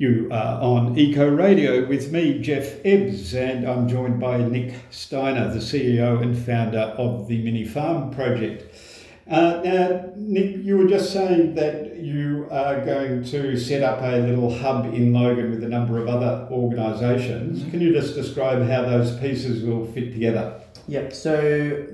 You are on Eco Radio with me, Jeff Ebbs, and I'm joined by Nick Steiner, the CEO and founder of the Mini Farm Project. Uh, now, Nick, you were just saying that you are going to set up a little hub in Logan with a number of other organisations. Can you just describe how those pieces will fit together? Yep, so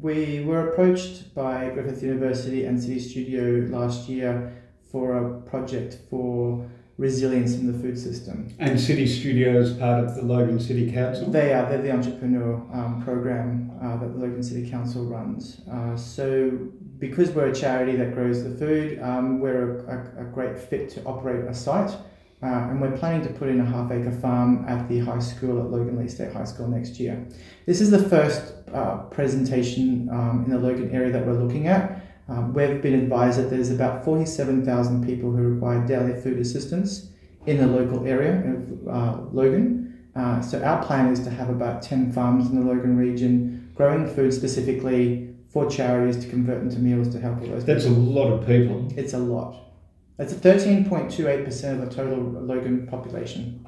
we were approached by Griffith University and City Studio last year for a project for resilience in the food system. And City Studio is part of the Logan City Council? They are. They're the entrepreneur um, program uh, that the Logan City Council runs. Uh, so, because we're a charity that grows the food, um, we're a, a, a, great fit to operate a site. Uh, and we're planning to put in a half acre farm at the high school at Loganlea State High School next year. This is the first uh, presentation um, in the Logan area that we're looking at. Um, we've been advised that there's about 47,000 people who require daily food assistance in the local area of uh, Logan. Uh, so our plan is to have about 10 farms in the Logan region growing food specifically for charities to convert into meals to help all those people. That's people. a lot of people. It's a lot. That's 13.28% of the total Logan population.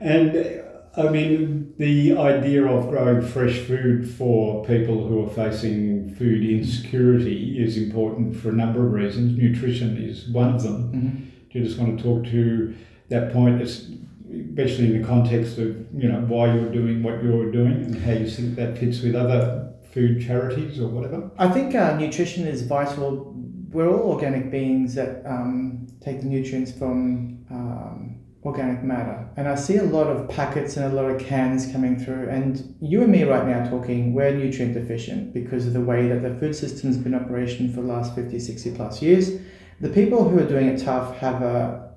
And I mean, the idea of growing fresh food for people who are facing food insecurity is important for a number of reasons. Nutrition is one of them. Mm-hmm. Do you just want to talk to that point, especially in the context of you know why you're doing what you're doing and how you think that fits with other food charities or whatever? I think uh, nutrition is vital. We're all organic beings that um, take the nutrients from um, organic matter. And I see a lot of packets and a lot of cans coming through. And you and me right now talking, we're nutrient deficient because of the way that the food system's been operation for the last 50, 60 plus years. The people who are doing it tough have a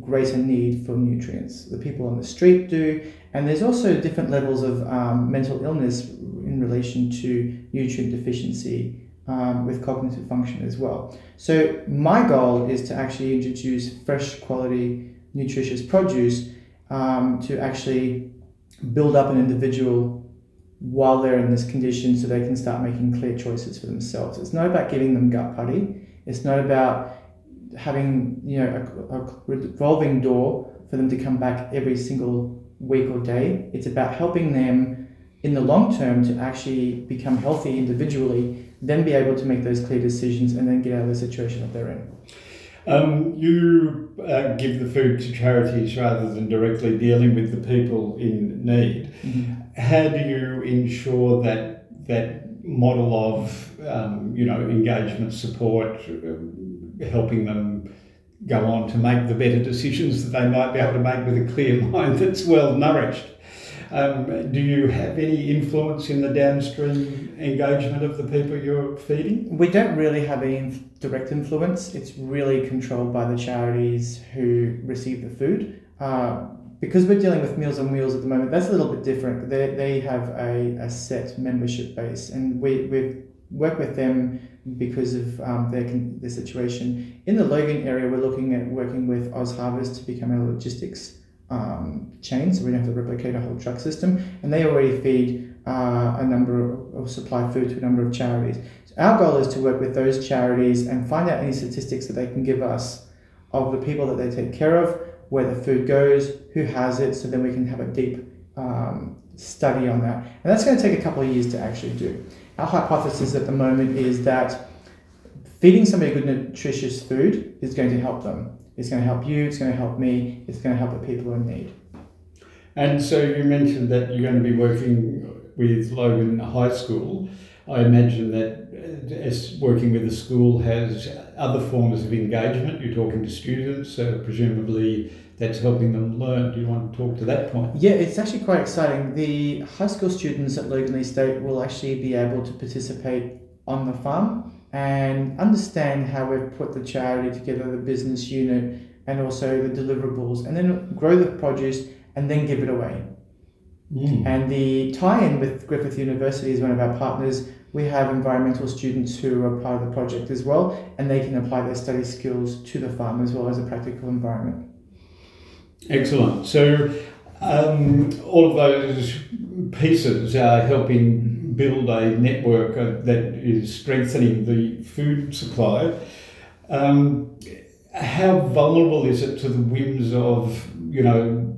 greater need for nutrients. The people on the street do. And there's also different levels of um, mental illness in relation to nutrient deficiency. Um, with cognitive function as well. So, my goal is to actually introduce fresh quality nutritious produce um, to actually build up an individual while they're in this condition so they can start making clear choices for themselves. It's not about giving them gut putty. It's not about having you know a, a revolving door for them to come back every single week or day. It's about helping them in the long term to actually become healthy individually, then be able to make those clear decisions and then get out of the situation that they're in. Um, you uh, give the food to charities rather than directly dealing with the people in need. Mm-hmm. How do you ensure that that model of um, you know engagement support, uh, helping them go on to make the better decisions that they might be able to make with a clear mind that's well nourished? Um, do you have any influence in the downstream engagement of the people you're feeding? We don't really have any direct influence. It's really controlled by the charities who receive the food. Uh, because we're dealing with Meals on Wheels at the moment, that's a little bit different. They, they have a, a set membership base, and we, we work with them because of um, their, their situation. In the Logan area, we're looking at working with OzHarvest to become a logistics um, chain, so we don't have to replicate a whole truck system. And they already feed uh, a number of, or supply food to a number of charities. So our goal is to work with those charities and find out any statistics that they can give us of the people that they take care of, where the food goes, who has it, so then we can have a deep um, study on that. And that's going to take a couple of years to actually do. Our hypothesis at the moment is that feeding somebody good nutritious food is going to help them. It's going to help you, it's going to help me, it's going to help the people in need. And so you mentioned that you're going to be working with Logan High School. I imagine that uh, as working with the school has other forms of engagement. You're talking to students, so presumably that's helping them learn. Do you want to talk to that point? Yeah, it's actually quite exciting. The high school students at Loganlea State will actually be able to participate on the farm and understand how we've put the charity together, the business unit, and also the deliverables, and then grow the produce and then give it away. Mm. And the tie in with Griffith University is one of our partners. We have environmental students who are part of the project as well, and they can apply their study skills to the farm as well as a practical environment. Excellent. So, um, all of those pieces are helping build a network that is strengthening the food supply. Um, how vulnerable is it to the whims of, you know,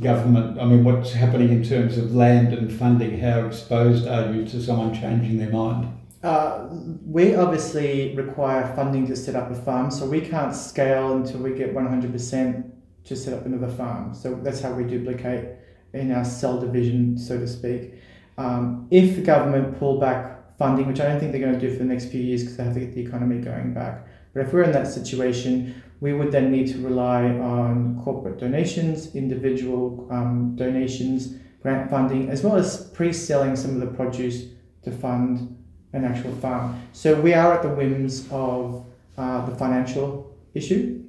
government? I mean, what's happening in terms of land and funding? How exposed are you to someone changing their mind? Uh, we obviously require funding to set up a farm, so we can't scale until we get 100% to set up another farm. So that's how we duplicate in our cell division, so to speak. Um, if the government pull back funding, which I don't think they're going to do for the next few years because they have to get the economy going back, but if we're in that situation, we would then need to rely on corporate donations, individual um, donations, grant funding, as well as pre selling some of the produce to fund an actual farm. So we are at the whims of uh, the financial issue.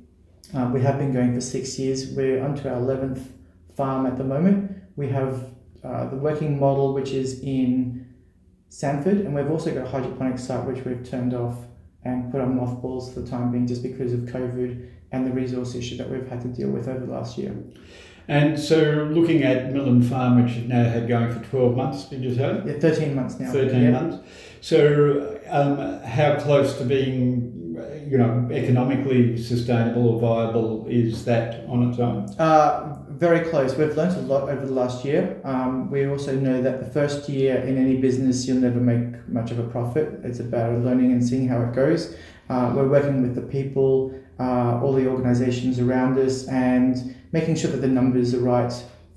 Uh, we have been going for six years. We're onto our 11th farm at the moment. We have uh, the working model, which is in Samford, and we've also got a hydroponic site which we've turned off and put on mothballs for the time being just because of COVID and the resource issue that we've had to deal with over the last year. And so, looking at Millen Farm, which you've now had going for 12 months, did you say? Yeah, 13 months now. 13 yeah. months. So, um, how close to being, you know, economically sustainable or viable is that on its own? Uh, very close. We've learnt a lot over the last year. Um, we also know that the first year in any business, you'll never make much of a profit. It's about learning and seeing how it goes. Uh, we're working with the people, uh, all the organizations around us, and making sure that the numbers are right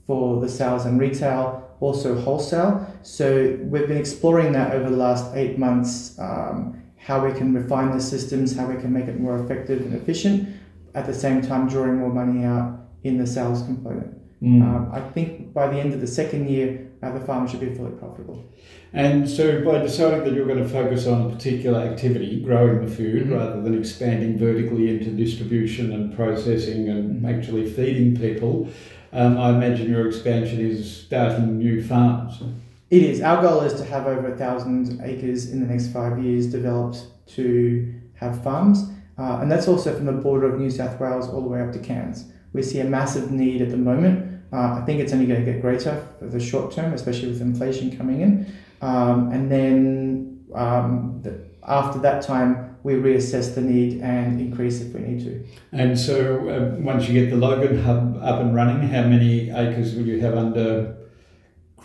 for the sales and retail also wholesale. So we've been exploring that over the last eight months, um, how we can refine the systems, how we can make it more effective and efficient, at the same time drawing more money out in the sales component. Mm. Um, I think by the end of the second year, uh, the farm should be fully profitable. And so, by deciding that you're going to focus on a particular activity, growing the food, mm-hmm. rather than expanding vertically into distribution and processing and mm-hmm. actually feeding people, um, I imagine your expansion is starting new farms. It is. Our goal is to have over a thousand acres in the next five years developed to have farms. Uh, and that's also from the border of New South Wales all the way up to Cairns. We see a massive need at the moment. Uh, I think it's only going to get greater for the short term, especially with inflation coming in. Um, and then um, the, after that time, we reassess the need and increase if we need to. And so, uh, once you get the Logan hub up and running, how many acres will you have under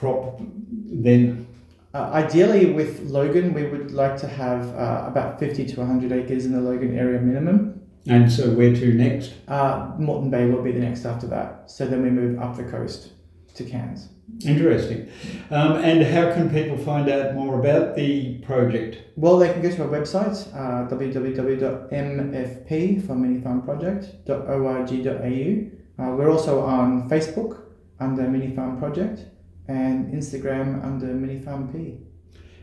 crop then? Uh, ideally, with Logan, we would like to have uh, about 50 to 100 acres in the Logan area minimum. And so, where to next? Uh, Moreton Bay will be the next after that. So, then we move up the coast to Cairns. Interesting. Um, and how can people find out more about the project? Well, they can go to our website, uh, www.mfp for minifarmproject.org.au. Uh, we're also on Facebook under Minifarm Project and Instagram under Minifarm P.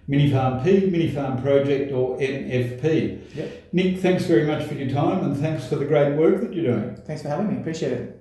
Minifarm P, Minifarm Project, or MFP. Yep. Nick, thanks very much for your time and thanks for the great work that you're doing. Thanks for having me. Appreciate it.